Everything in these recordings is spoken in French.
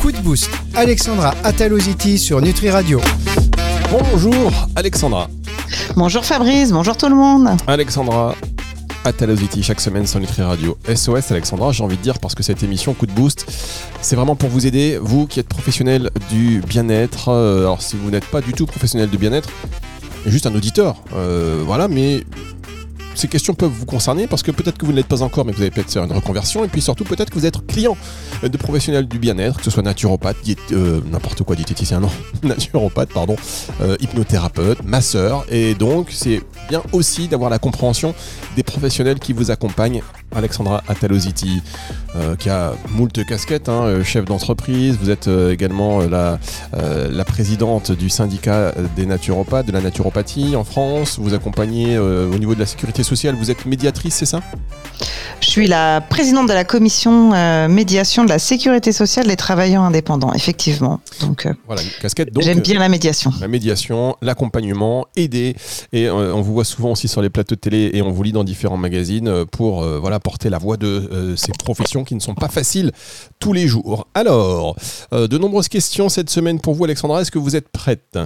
Coup de boost, Alexandra Ataloziti sur Nutri Radio. Bonjour Alexandra. Bonjour Fabrice, bonjour tout le monde. Alexandra Ataloziti chaque semaine sur Nutri Radio. SOS Alexandra, j'ai envie de dire parce que cette émission Coup de boost, c'est vraiment pour vous aider, vous qui êtes professionnel du bien-être. Euh, alors si vous n'êtes pas du tout professionnel du bien-être, juste un auditeur, euh, voilà, mais ces questions peuvent vous concerner parce que peut-être que vous ne l'êtes pas encore, mais vous avez peut-être une reconversion. Et puis surtout, peut-être que vous êtes client de professionnels du bien-être, que ce soit naturopathe, euh, n'importe quoi, diététicien, non, naturopathe, pardon, euh, hypnothérapeute, masseur. Et donc, c'est bien aussi d'avoir la compréhension des professionnels qui vous accompagnent. Alexandra Ataloziti, euh, qui a moult casquettes, hein, chef d'entreprise. Vous êtes également la, la présidente du syndicat des naturopathes, de la naturopathie en France. Vous accompagnez au niveau de la sécurité sociale. Vous êtes médiatrice, c'est ça? Je suis la présidente de la commission médiation de la sécurité sociale des travailleurs indépendants, effectivement. Donc, voilà, une casquette. J'aime bien la médiation. La médiation, l'accompagnement, aider. Et on vous voit souvent aussi sur les plateaux de télé et on vous lit dans différents magazines pour voilà, porter la voix de ces professions qui ne sont pas faciles tous les jours. Alors, de nombreuses questions cette semaine pour vous, Alexandra. Est-ce que vous êtes prête?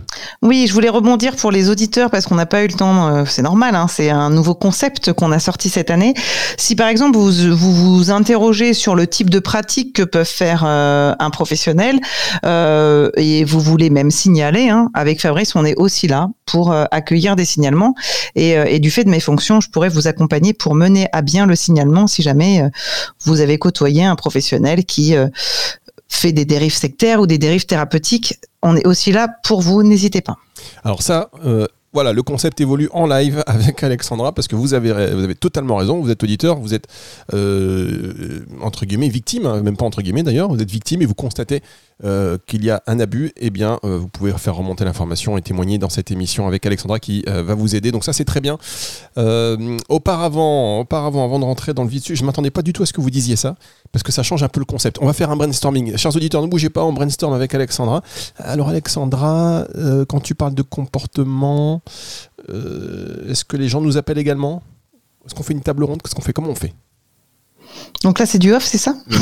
Oui, je voulais rebondir pour les auditeurs parce qu'on n'a pas eu le temps. c'est normal, hein, c'est un nouveau concept qu'on a sorti cette année. Si par exemple vous, vous interrogez sur le type de pratique que peuvent faire euh, un professionnel euh, et vous voulez même signaler, hein, avec Fabrice, on est aussi là pour euh, accueillir des signalements et, et, du fait de mes fonctions, je pourrais vous accompagner pour mener à bien le signalement si jamais vous avez côtoyé un professionnel qui fait des dérives sectaires ou des dérives thérapeutiques. On est aussi là pour vous, n'hésitez pas. Alors ça, voilà, le concept évolue en live avec Alexandra parce que vous avez, totalement raison. Vous êtes auditeur, vous êtes euh, entre guillemets victime, hein, même pas entre guillemets d'ailleurs, vous êtes victime et vous constatez euh, qu'il y a un abus, eh bien, euh, vous pouvez faire remonter l'information et témoigner dans cette émission avec Alexandra qui va vous aider. Donc ça, c'est très bien. auparavant, avant de rentrer dans le vif je m'attendais pas du tout à ce que vous disiez ça, parce que ça change un peu le concept. On va faire un brainstorming. Chers auditeurs, ne bougez pas, on brainstorm avec Alexandra. Alors Alexandra, quand tu parles de comportement, est-ce que les gens nous appellent également? Est-ce qu'on fait une table ronde? Qu'est-ce qu'on fait? Comment on fait? Donc là, c'est du off, c'est ça? Non,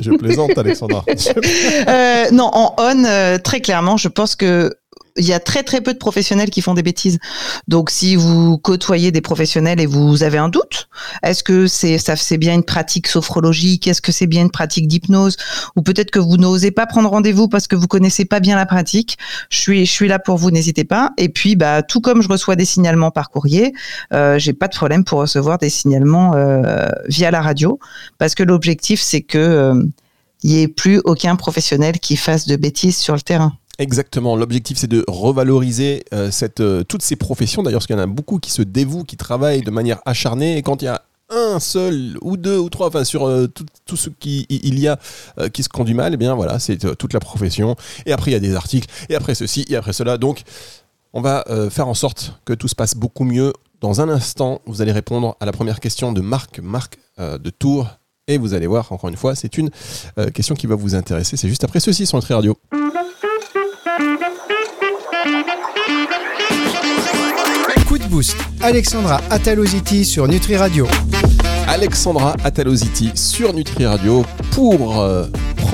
je, plaisante, Alexandra. euh, non, en on, euh, très clairement, je pense que il y a très très peu de professionnels qui font des bêtises. Donc si vous côtoyez des professionnels et vous avez un doute, est-ce que c'est ça c'est bien une pratique sophrologique, est-ce que c'est bien une pratique d'hypnose? Ou peut-être que vous n'osez pas prendre rendez-vous parce que vous connaissez pas bien la pratique, je suis je suis là pour vous, n'hésitez pas. Et puis bah tout comme je reçois des signalements par courrier, euh, j'ai pas de problème pour recevoir des signalements euh, via la radio parce que l'objectif c'est que euh, il n'y ait plus aucun professionnel qui fasse de bêtises sur le terrain. Exactement. L'objectif, c'est de revaloriser euh, euh, toutes ces professions. D'ailleurs, parce qu'il y en a beaucoup qui se dévouent, qui travaillent de manière acharnée. Et quand il y a un seul ou deux ou trois, enfin sur euh, tout, ce qui il y a qui se conduit mal, et eh bien voilà, c'est toute la profession. Et après, il y a des articles. Et après ceci, et après cela. Donc, on va faire en sorte que tout se passe beaucoup mieux. Dans un instant, vous allez répondre à la première question de Marc, Marc de Tours. Et vous allez voir, encore une fois, c'est une question qui va vous intéresser. C'est juste après ceci sur Nutri Radio. Alexandra Ataloziti sur Nutri Radio. Alexandra Ataloziti sur Nutri Radio pour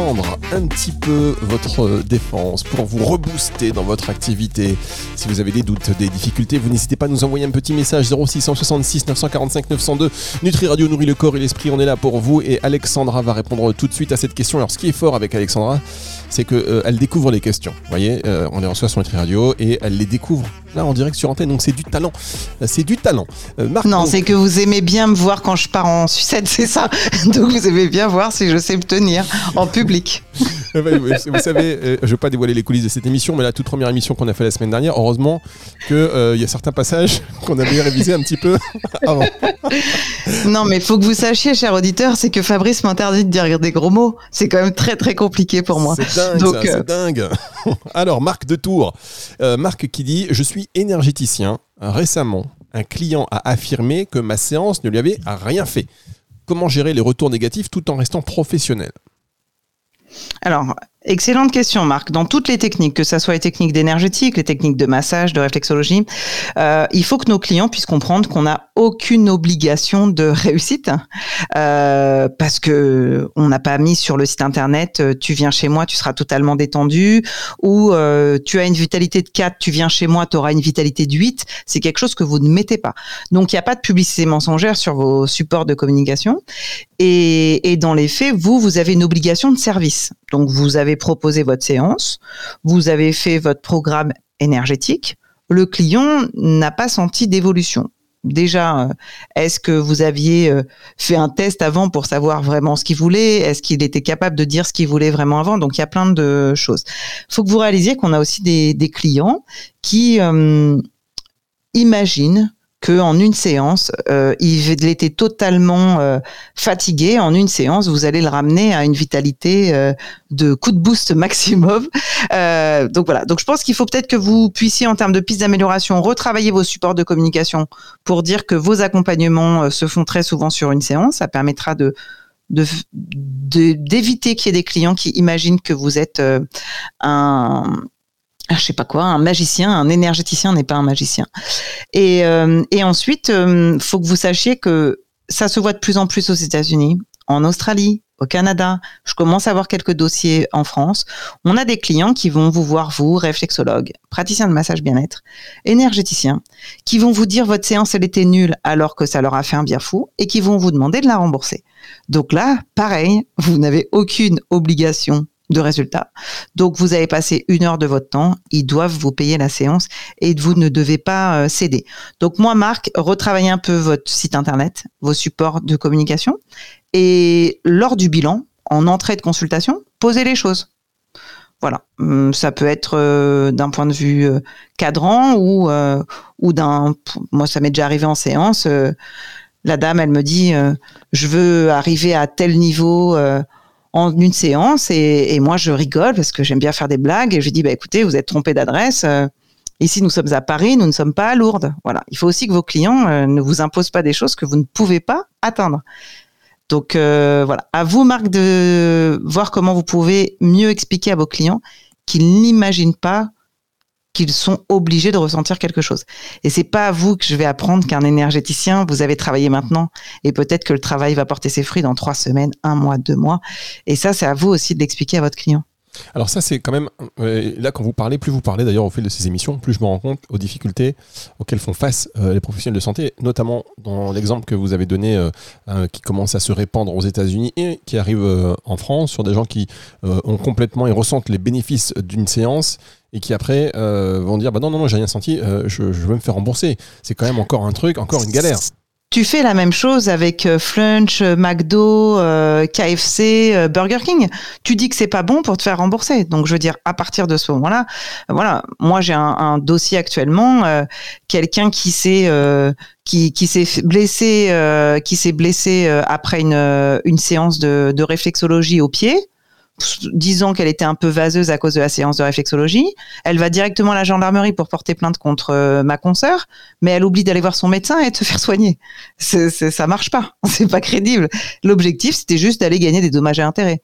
euh, un petit peu votre défense, pour vous rebooster dans votre activité. Si vous avez des doutes, des difficultés, vous n'hésitez pas à nous envoyer un petit message 0666 945 902. Nutri Radio nourrit le corps et l'esprit, on est là pour vous et Alexandra va répondre tout de suite à cette question. Alors ce qui est fort avec Alexandra, c'est qu'elle euh, découvre les questions. Voyez, euh, on les reçoit sur Nutri Radio et elle les découvre là en direct sur antenne. Donc c'est du talent. C'est du talent. Euh, non, c'est que vous aimez bien me voir quand je pars en sucette, c'est ça. Donc vous aimez bien voir si je sais me tenir en public. Vous savez, je ne veux pas dévoiler les coulisses de cette émission, mais la toute première émission qu'on a fait la semaine dernière, heureusement qu'il il y a certains passages qu'on avait révisés un petit peu avant. Non, mais il faut que vous sachiez, cher auditeur, c'est que Fabrice m'interdit de dire des gros mots. C'est quand même très très compliqué pour moi dingue, Donc, c'est euh, dingue. Alors, Marc de Tours. Euh, Marc qui dit Je suis énergéticien. Récemment, un client a affirmé que ma séance ne lui avait rien fait. Comment gérer les retours négatifs tout en restant professionnel? Alors, Excellente question, Marc. Dans toutes les techniques, que ce soit les techniques d'énergétique, les techniques de massage, de réflexologie, euh, il faut que nos clients puissent comprendre qu'on n'a aucune obligation de réussite, euh, parce que on n'a pas mis sur le site internet euh, "tu viens chez moi, tu seras totalement détendu" ou "tu as une vitalité de 4, tu viens chez moi, tu auras une vitalité de 8". C'est quelque chose que vous ne mettez pas. Donc il n'y a pas de publicité mensongère sur vos supports de communication. Et, et dans les faits, vous, vous avez une obligation de service. Donc vous avez proposé votre séance, vous avez fait votre programme énergétique, le client n'a pas senti d'évolution. Déjà, euh, est-ce que vous aviez euh, fait un test avant pour savoir vraiment ce qu'il voulait? Est-ce qu'il était capable de dire ce qu'il voulait vraiment avant? Donc, il y a plein de choses. Il faut que vous réalisiez qu'on a aussi des, des clients qui euh, imaginent que en une séance, euh, il était totalement euh, fatigué. En une séance, vous allez le ramener à une vitalité euh, de coup de boost maximum. Euh, donc voilà. Donc je pense qu'il faut peut-être que vous puissiez, en termes de pistes d'amélioration, retravailler vos supports de communication pour dire que vos accompagnements euh, se font très souvent sur une séance. Ça permettra de de d'éviter qu'il y ait des clients qui imaginent que vous êtes euh, un je sais pas quoi, un magicien, un énergéticien n'est pas un magicien. Et, euh, et ensuite, euh, faut que vous sachiez que ça se voit de plus en plus aux États-Unis, en Australie, au Canada. Je commence à avoir quelques dossiers en France. On a des clients qui vont vous voir, vous, réflexologue, praticien de massage bien-être, énergéticien, qui vont vous dire votre séance, elle était nulle alors que ça leur a fait un bien fou et qui vont vous demander de la rembourser. Donc là, pareil, vous n'avez aucune obligation de résultats. Donc vous avez passé une heure de votre temps, ils doivent vous payer la séance et vous ne devez pas euh, céder. Donc moi, Marc, retravaillez un peu votre site internet, vos supports de communication et lors du bilan, en entrée de consultation, posez les choses. Voilà, Hum, ça peut être euh, d'un point de vue euh, cadran ou ou d'un. Moi, ça m'est déjà arrivé en séance. la dame, elle me dit, je veux arriver à tel niveau en une séance et, moi je rigole parce que j'aime bien faire des blagues et je dis bah écoutez vous êtes trompé d'adresse euh, ici nous sommes à Paris nous ne sommes pas à Lourdes. Voilà. Il faut aussi que vos clients euh, ne vous imposent pas des choses que vous ne pouvez pas atteindre. Donc euh, voilà. À vous Marc de voir comment vous pouvez mieux expliquer à vos clients qu'ils n'imaginent pas qu'ils sont obligés de ressentir quelque chose. Et c'est pas à vous que je vais apprendre qu'un énergéticien, vous avez travaillé maintenant, et peut-être que le travail va porter ses fruits dans trois semaines, un mois, deux mois. Et ça, c'est à vous aussi de l'expliquer à votre client. Alors ça, c'est quand même... euh, là, quand vous parlez, plus vous parlez d'ailleurs au fil de ces émissions, plus je me rends compte aux difficultés auxquelles font face euh, les professionnels de santé, notamment dans l'exemple que vous avez donné, euh, qui commence à se répandre aux États-Unis et qui arrive en France, sur des gens qui ont complètement et ressentent les bénéfices d'une séance et qui après vont dire bah non non non j'ai rien senti je, je veux me faire rembourser. C'est quand même encore un truc encore une galère Tu fais la même chose avec euh, Flunch, euh, McDo, euh, KFC, Burger King. Tu dis que c'est pas bon pour te faire rembourser. Donc je veux dire, à partir de ce moment-là, voilà, moi j'ai un, dossier actuellement, quelqu'un qui s'est qui, qui s'est blessé, qui s'est blessé après une, une séance de, de réflexologie au pied disant qu'elle était un peu vaseuse à cause de la séance de réflexologie. Elle va directement à la gendarmerie pour porter plainte contre euh, ma consoeur, mais elle oublie d'aller voir son médecin et de se faire soigner. C'est- ça marche pas. C'est pas crédible. L'objectif, c'était juste d'aller gagner des dommages et intérêts.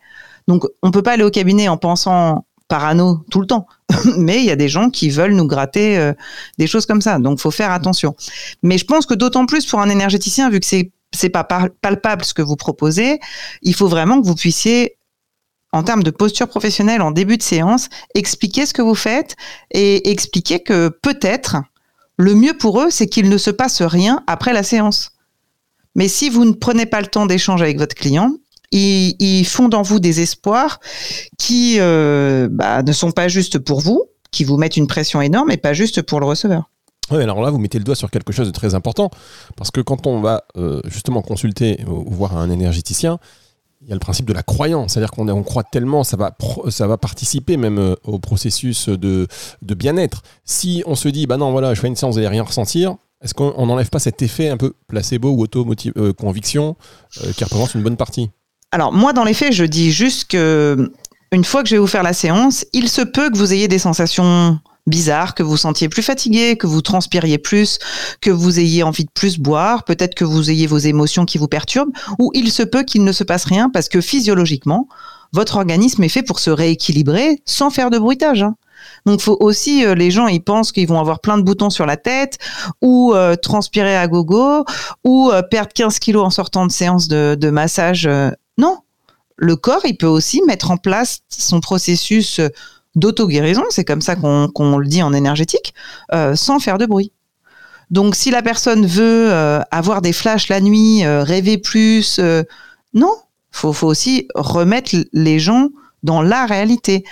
Donc, on peut pas aller au cabinet en pensant parano tout le temps. Mais il y a des gens qui veulent nous gratter euh, des choses comme ça. Donc, faut faire attention. Mais je pense que d'autant plus pour un énergéticien, vu que c'est c'est pas palpable ce que vous proposez, il faut vraiment que vous puissiez en termes de posture professionnelle en début de séance, expliquer ce que vous faites et expliquer que peut-être le mieux pour eux, c'est qu'il ne se passe rien après la séance. Mais si vous ne prenez pas le temps d'échanger avec votre client, ils, fondent en vous des espoirs qui euh, bah, ne sont pas justes pour vous, qui vous mettent une pression énorme et pas juste pour le receveur. Oui, alors là, vous mettez le doigt sur quelque chose de très important, parce que quand on va euh, justement consulter ou voir un énergéticien, il y a le principe de la croyance, c'est-à-dire qu'on on croit tellement, ça va, ça va participer même euh, au processus de, bien-être. Si on se dit, bah non, voilà, je fais une séance, vous n'allez rien ressentir, est-ce qu'on n'enlève pas cet effet un peu placebo ou auto-conviction qui représente une bonne partie? Alors moi, dans les faits, je dis juste que une fois que je vais vous faire la séance, il se peut que vous ayez des sensations bizarres, que vous sentiez plus fatigué, que vous transpiriez plus, que vous ayez envie de plus boire, peut-être que vous ayez vos émotions qui vous perturbent, ou il se peut qu'il ne se passe rien parce que physiologiquement, votre organisme est fait pour se rééquilibrer sans faire de bruitage. Hein. Donc, faut aussi, euh, les gens, ils pensent qu'ils vont avoir plein de boutons sur la tête, ou euh, transpirer à gogo, ou euh, perdre 15 kilos en sortant de séance de, de massage. non, le corps, il peut aussi mettre en place son processus d'auto-guérison, c'est comme ça qu'on le dit en énergétique, sans faire de bruit. Donc, si la personne veut avoir des flashs la nuit, rêver plus, non, faut aussi remettre les gens dans la réalité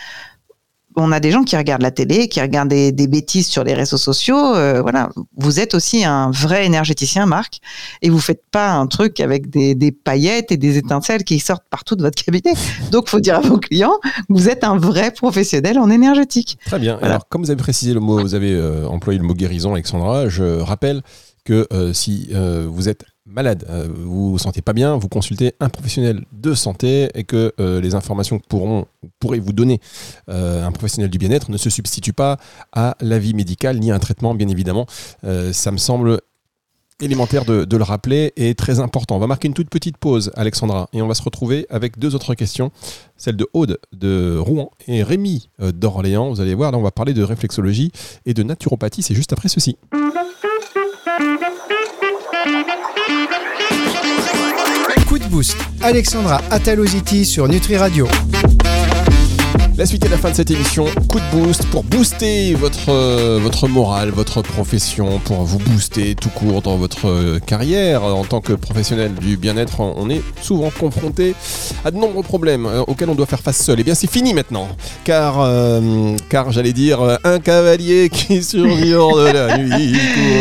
on a des gens qui regardent la télé, qui regardent des, bêtises sur les réseaux sociaux. Euh, voilà, vous êtes aussi un vrai énergéticien, Marc, et vous faites pas un truc avec des, paillettes et des étincelles qui sortent partout de votre cabinet. Donc, faut dire à vos clients, vous êtes un vrai professionnel en énergétique. Très bien. Alors, comme vous avez précisé le mot, vous avez euh, employé le mot guérison, Alexandra. Je rappelle que euh, si vous êtes malade, euh, vous vous sentez pas bien, vous consultez un professionnel de santé et que euh, les informations que pourront, pourrait vous donner euh, un professionnel du bien-être ne se substituent pas à l'avis médical ni à un traitement, bien évidemment. ça me semble élémentaire de, le rappeler et très important. On va marquer une toute petite pause, Alexandra, et on va se retrouver avec deux autres questions, celle de Aude de Rouen et Rémi d'Orléans. Vous allez voir, là on va parler de réflexologie et de naturopathie, c'est juste après ceci. Alexandra Ataloziti sur Nutri Radio. La suite et la fin de cette émission, coup de boost pour booster votre, euh, votre morale, votre profession, pour vous booster tout court dans votre euh, carrière. En tant que professionnel du bien-être, on est souvent confronté à de nombreux problèmes euh, auxquels on doit faire face seul. Et eh bien c'est fini maintenant, car, car j'allais dire un cavalier qui survient de la nuit.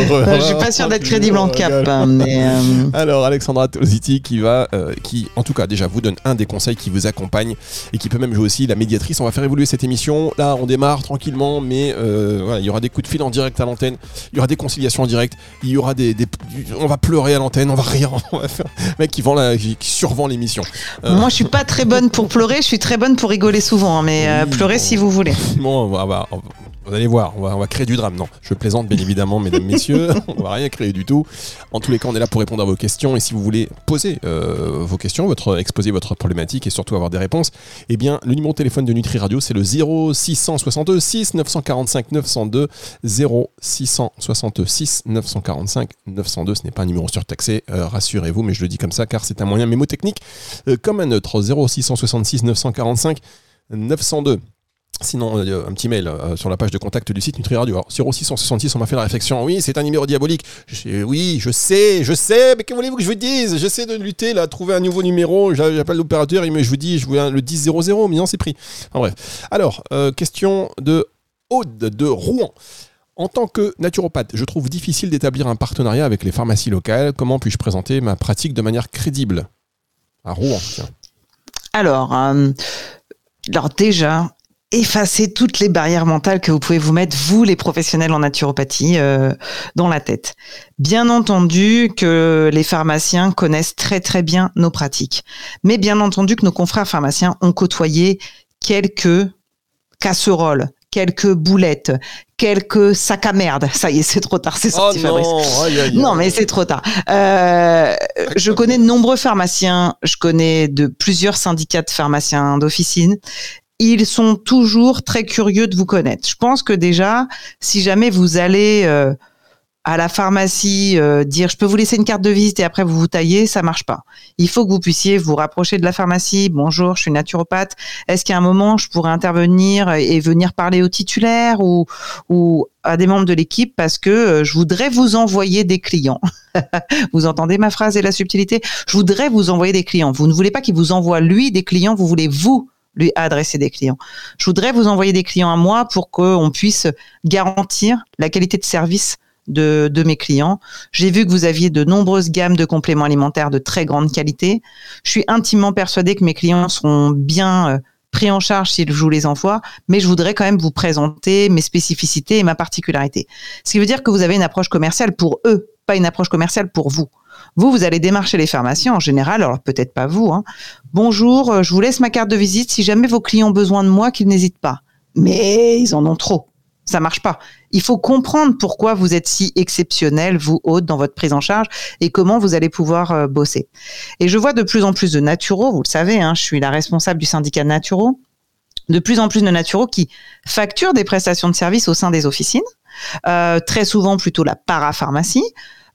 Je suis pas sûr d'être crédible en cap. Hein, mais Alors Alexandra Tolziti qui va, qui en tout cas déjà vous donne un des conseils qui vous accompagne et qui peut même jouer aussi la médiatrice on va faire évoluer cette émission. Là, on démarre tranquillement, mais euh, il y aura des coups de fil en direct à l'antenne, il y aura des conciliations en direct, il y aura des, on va pleurer à l'antenne, on va rire, on va faire mec qui vend la, qui, survend l'émission. Euh, Moi, je suis pas très bonne pour pleurer, je suis très bonne pour rigoler souvent, hein, mais euh, pleurer si vous voulez. Bon, on va, vous allez voir, on va, créer du drame. Non, je plaisante bien évidemment, mesdames, messieurs. on va rien créer du tout. En tous les cas, on est là pour répondre à vos questions. Et si vous voulez poser euh, vos questions, votre, exposer votre problématique et surtout avoir des réponses, eh bien, le numéro de téléphone de Nutri Radio, c'est le 0662 6 945 902. 0666 945 902. Ce n'est pas un numéro surtaxé, euh, rassurez-vous, mais je le dis comme ça car c'est un moyen mémotechnique euh, comme un autre. 0666 945 902. Sinon, euh, un petit mail euh, sur la page de contact du site Nutri Radio. Alors, sur 666, on m'a fait la réflexion. Oui, c'est un numéro diabolique. oui, je sais, je sais, mais que voulez-vous que je vous dise? J'essaie de lutter, là, trouver un nouveau numéro. J'appelle l'opérateur, il me, je vous dis, je veux le 1000, mais non, c'est pris. En bref. Alors, euh, question de Aude de Rouen. En tant que naturopathe, je trouve difficile d'établir un partenariat avec les pharmacies locales. Comment puis-je présenter ma pratique de manière crédible? À Rouen. Alors, alors déjà, effacer toutes les barrières mentales que vous pouvez vous mettre, vous les professionnels en naturopathie, euh, dans la tête. Bien entendu que les pharmaciens connaissent très très bien nos pratiques, mais bien entendu que nos confrères pharmaciens ont côtoyé quelques casseroles, quelques boulettes, quelques sacs à merde. Ça y est, c'est trop tard, c'est sorti, oh non, non, mais c'est trop tard. Euh, je connais de nombreux pharmaciens, je connais de plusieurs syndicats de pharmaciens d'officine ils sont toujours très curieux de vous connaître. Je pense que déjà, si jamais vous allez euh, à la pharmacie euh, dire je peux vous laisser une carte de visite et après vous vous taillez, ça marche pas. Il faut que vous puissiez vous rapprocher de la pharmacie. Bonjour, je suis naturopathe. Est-ce qu'à un moment je pourrais intervenir et venir parler au titulaire ou, ou à des membres de l'équipe parce que euh, je voudrais vous envoyer des clients? vous entendez ma phrase et la subtilité? Je voudrais vous envoyer des clients. Vous ne voulez pas qu'il vous envoie lui des clients, vous voulez vous lui adresser des clients. Je voudrais vous envoyer des clients à moi pour qu'on puisse garantir la qualité de service de, de mes clients. J'ai vu que vous aviez de nombreuses gammes de compléments alimentaires de très grande qualité. Je suis intimement persuadée que mes clients seront bien euh, pris en charge s'ils vous les envoie, mais je voudrais quand même vous présenter mes spécificités et ma particularité. Ce qui veut dire que vous avez une approche commerciale pour eux, pas une approche commerciale pour vous. Vous, vous allez démarcher les pharmaciens en général, alors peut-être pas vous. Hein. Bonjour, euh, je vous laisse ma carte de visite. Si jamais vos clients ont besoin de moi, qu'ils n'hésitent pas. Mais ils en ont trop. Ça marche pas. Il faut comprendre pourquoi vous êtes si exceptionnel, vous haute, dans votre prise en charge et comment vous allez pouvoir euh, bosser. Et je vois de plus en plus de naturaux, vous le savez, hein, je suis la responsable du syndicat naturaux, de plus en plus de naturaux qui facturent des prestations de services au sein des officines, euh, très souvent plutôt la parapharmacie,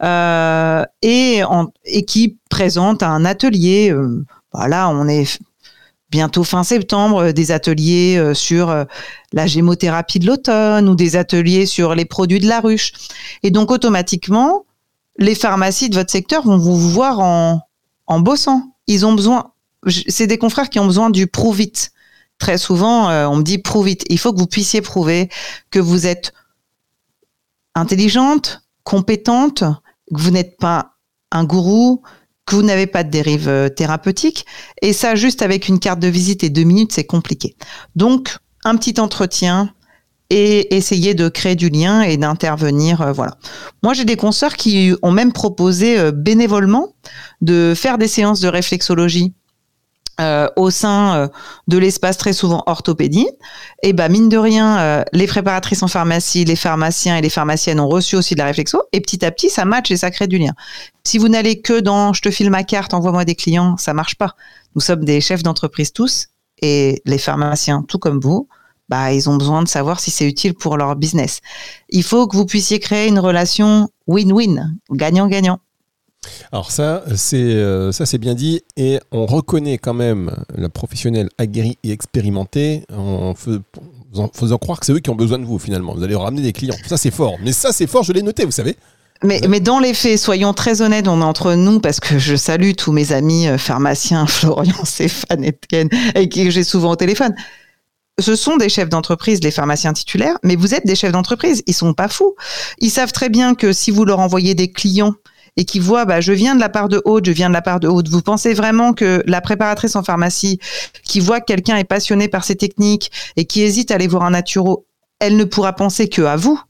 euh, et, qui présentent un atelier. Euh, on est bientôt fin septembre, euh, des ateliers euh, sur la gémothérapie de l'automne ou des ateliers sur les produits de la ruche. Et donc automatiquement, les pharmacies de votre secteur vont vous voir en, en bossant. Ils ont besoin, c'est des confrères qui ont besoin du prove it. Très souvent, on me dit prove it. Il faut que vous puissiez prouver que vous êtes intelligente, compétente, que vous n'êtes pas un gourou, que vous n'avez pas de dérive euh, thérapeutique. Et ça, juste avec une carte de visite et deux minutes, c'est compliqué. Donc, un petit entretien et essayer de créer du lien et d'intervenir. Euh, voilà. Moi, j'ai des consoeurs qui ont même proposé euh, bénévolement de faire des séances de réflexologie euh, au sein euh, de l'espace très souvent orthopédie. Et ben mine de rien, euh, les préparatrices en pharmacie, les pharmaciens et les pharmaciennes ont reçu aussi de la réflexo. Et petit à petit, ça match et ça crée du lien. Si vous n'allez que dans je te file ma carte, envoie-moi des clients, ça marche pas. Nous sommes des chefs d'entreprise tous et les pharmaciens, tout comme vous, bah, ils ont besoin de savoir si c'est utile pour leur business. Il faut que vous puissiez créer une relation win-win, gagnant-gagnant. Alors ça, c'est euh, ça c'est bien dit et on reconnaît quand même la professionnelle aguerrie et expérimentée en, faisant croire que c'est eux qui ont besoin de vous finalement. Vous allez ramener des clients. Ça c'est fort. Mais ça c'est fort, je l'ai noté, vous savez. Mais, mais, dans les faits, soyons très honnêtes, on est entre nous parce que je salue tous mes amis euh, pharmaciens, Florian, Stéphane Ken, et que j'ai souvent au téléphone. Ce sont des chefs d'entreprise, les pharmaciens titulaires, mais vous êtes des chefs d'entreprise. Ils sont pas fous. Ils savent très bien que si vous leur envoyez des clients et qui voit, bah, je viens de la part de haute, je viens de la part de haute. Vous pensez vraiment que la préparatrice en pharmacie, qui voit que quelqu'un est passionné par ces techniques et qui hésite à aller voir un naturo, elle ne pourra penser que à vous,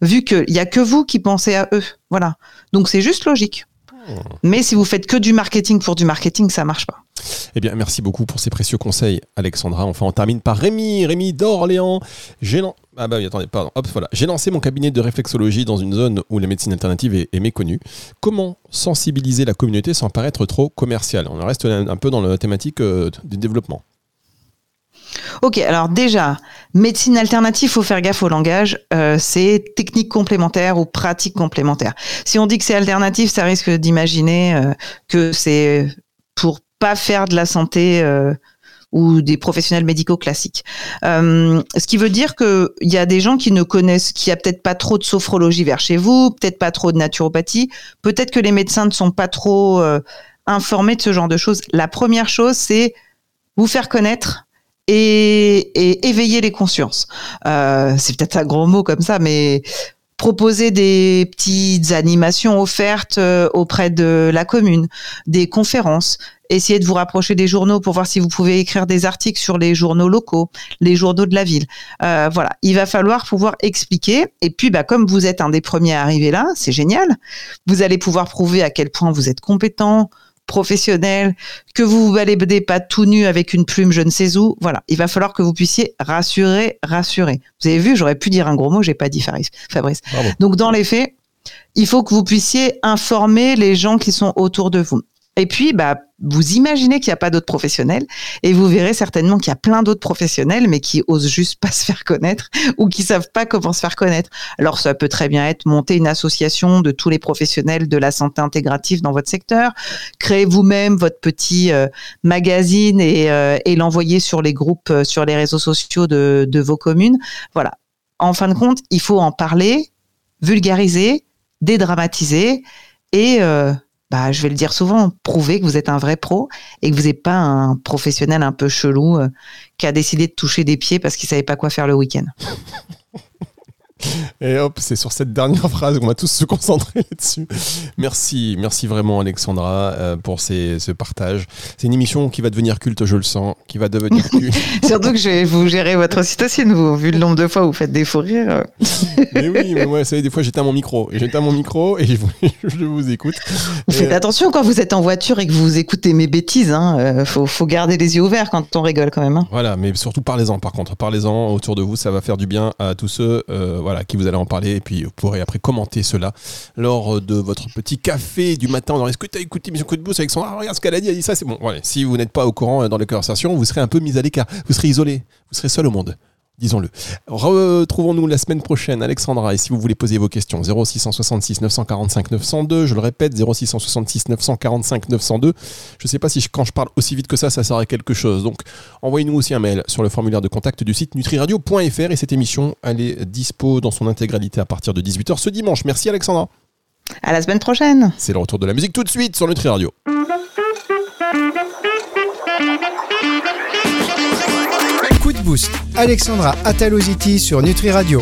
vu qu'il y a que vous qui pensez à eux. Voilà. Donc c'est juste logique. Hmm. Mais si vous faites que du marketing pour du marketing, ça marche pas. Eh bien, merci beaucoup pour ces précieux conseils, Alexandra. Enfin, on termine par Rémi, Rémi d'Orléans. J'ai ah bah attendez, pardon. Hop, voilà. J'ai lancé mon cabinet de réflexologie dans une zone où la médecine alternative est, méconnue. Comment sensibiliser la communauté sans paraître trop commercial On reste un, peu dans la thématique euh, du développement. Ok, alors déjà, médecine alternative, faut faire gaffe au langage. Euh, c'est technique complémentaire ou pratique complémentaire. Si on dit que c'est alternatif, ça risque d'imaginer euh, que c'est pour pas faire de la santé ou des professionnels médicaux classiques. Euh, ce qui veut dire qu'il y a des gens qui ne connaissent, qui a peut-être pas trop de sophrologie vers chez vous, peut-être pas trop de naturopathie, peut-être que les médecins ne sont pas trop euh, informés de ce genre de choses. La première chose, c'est vous faire connaître et, et éveiller les consciences. c'est peut-être un gros mot comme ça, mais proposer des petites animations offertes auprès de la commune, des conférences, essayez de vous rapprocher des journaux pour voir si vous pouvez écrire des articles sur les journaux locaux, les journaux de la ville. Euh, voilà, il va falloir pouvoir expliquer. Et puis, bah, comme vous êtes un des premiers à arriver là, c'est génial. Vous allez pouvoir prouver à quel point vous êtes compétent, professionnel, que vous vous baladez pas tout nu avec une plume je ne sais où. Voilà, il va falloir que vous puissiez rassurer, rassurer. Vous avez vu, j'aurais pu dire un gros mot, j'ai pas dit Fabrice. Donc dans les faits, il faut que vous puissiez informer les gens qui sont autour de vous. Et puis, bah, vous imaginez qu'il n'y a pas d'autres professionnels et vous verrez certainement qu'il y a plein d'autres professionnels, mais qui osent juste pas se faire connaître ou qui savent pas comment se faire connaître. Alors, ça peut très bien être monter une association de tous les professionnels de la santé intégrative dans votre secteur, créer vous-même votre petit euh, magazine et, euh, et l'envoyer sur les groupes, euh, sur les réseaux sociaux de, de vos communes. Voilà. En fin de compte, il faut en parler, vulgariser, dédramatiser et bah, je vais le dire souvent, prouvez que vous êtes un vrai pro et que vous n'êtes pas un professionnel un peu chelou euh, qui a décidé de toucher des pieds parce qu'il savait pas quoi faire le week-end. Et hop, c'est sur cette dernière phrase qu'on va tous se concentrer là-dessus. Merci, merci vraiment Alexandra euh, pour ces, ce partage. C'est une émission qui va devenir culte, je le sens, qui va devenir culte. Surtout que je vais vous gérer votre cytocine, vous, vu le nombre de fois où vous faites des faux rires. mais oui, mais moi, vous savez, des fois j'éteins mon micro. Et j'éteins mon micro et je vous, je vous écoute. Vous faites attention quand vous êtes en voiture et que vous écoutez mes bêtises. Hein. Euh, faut, faut garder les yeux ouverts quand on rigole quand même. Hein. Voilà, mais surtout parlez-en par contre. Parlez-en autour de vous, ça va faire du bien à tous ceux euh, voilà, qui vous allez en parler. Et puis vous pourrez après commenter cela lors de votre petit café du matin. Est-ce que tu as écouté Mission Coup de avec son ah, regarde ce qu'elle a dit, elle dit ça, c'est bon. Voilà. Si vous n'êtes pas au courant euh, dans les conversations, vous serez un peu mis à l'écart. Vous serez isolé. Vous serez seul au monde disons-le. Retrouvons-nous la semaine prochaine, Alexandra, et si vous voulez poser vos questions, 0666 945 902, je le répète, 0666 945 902. Je ne sais pas si quand je parle aussi vite que ça, ça sert à quelque chose. Donc, envoyez-nous aussi un mail sur le formulaire de contact du site nutriradio.fr et cette émission, elle est dispo dans son intégralité à partir de 18h ce dimanche. Merci Alexandra. À la semaine prochaine. C'est le retour de la musique tout de suite sur Nutri Radio. Alexandra Ataloziti sur Nutri Radio.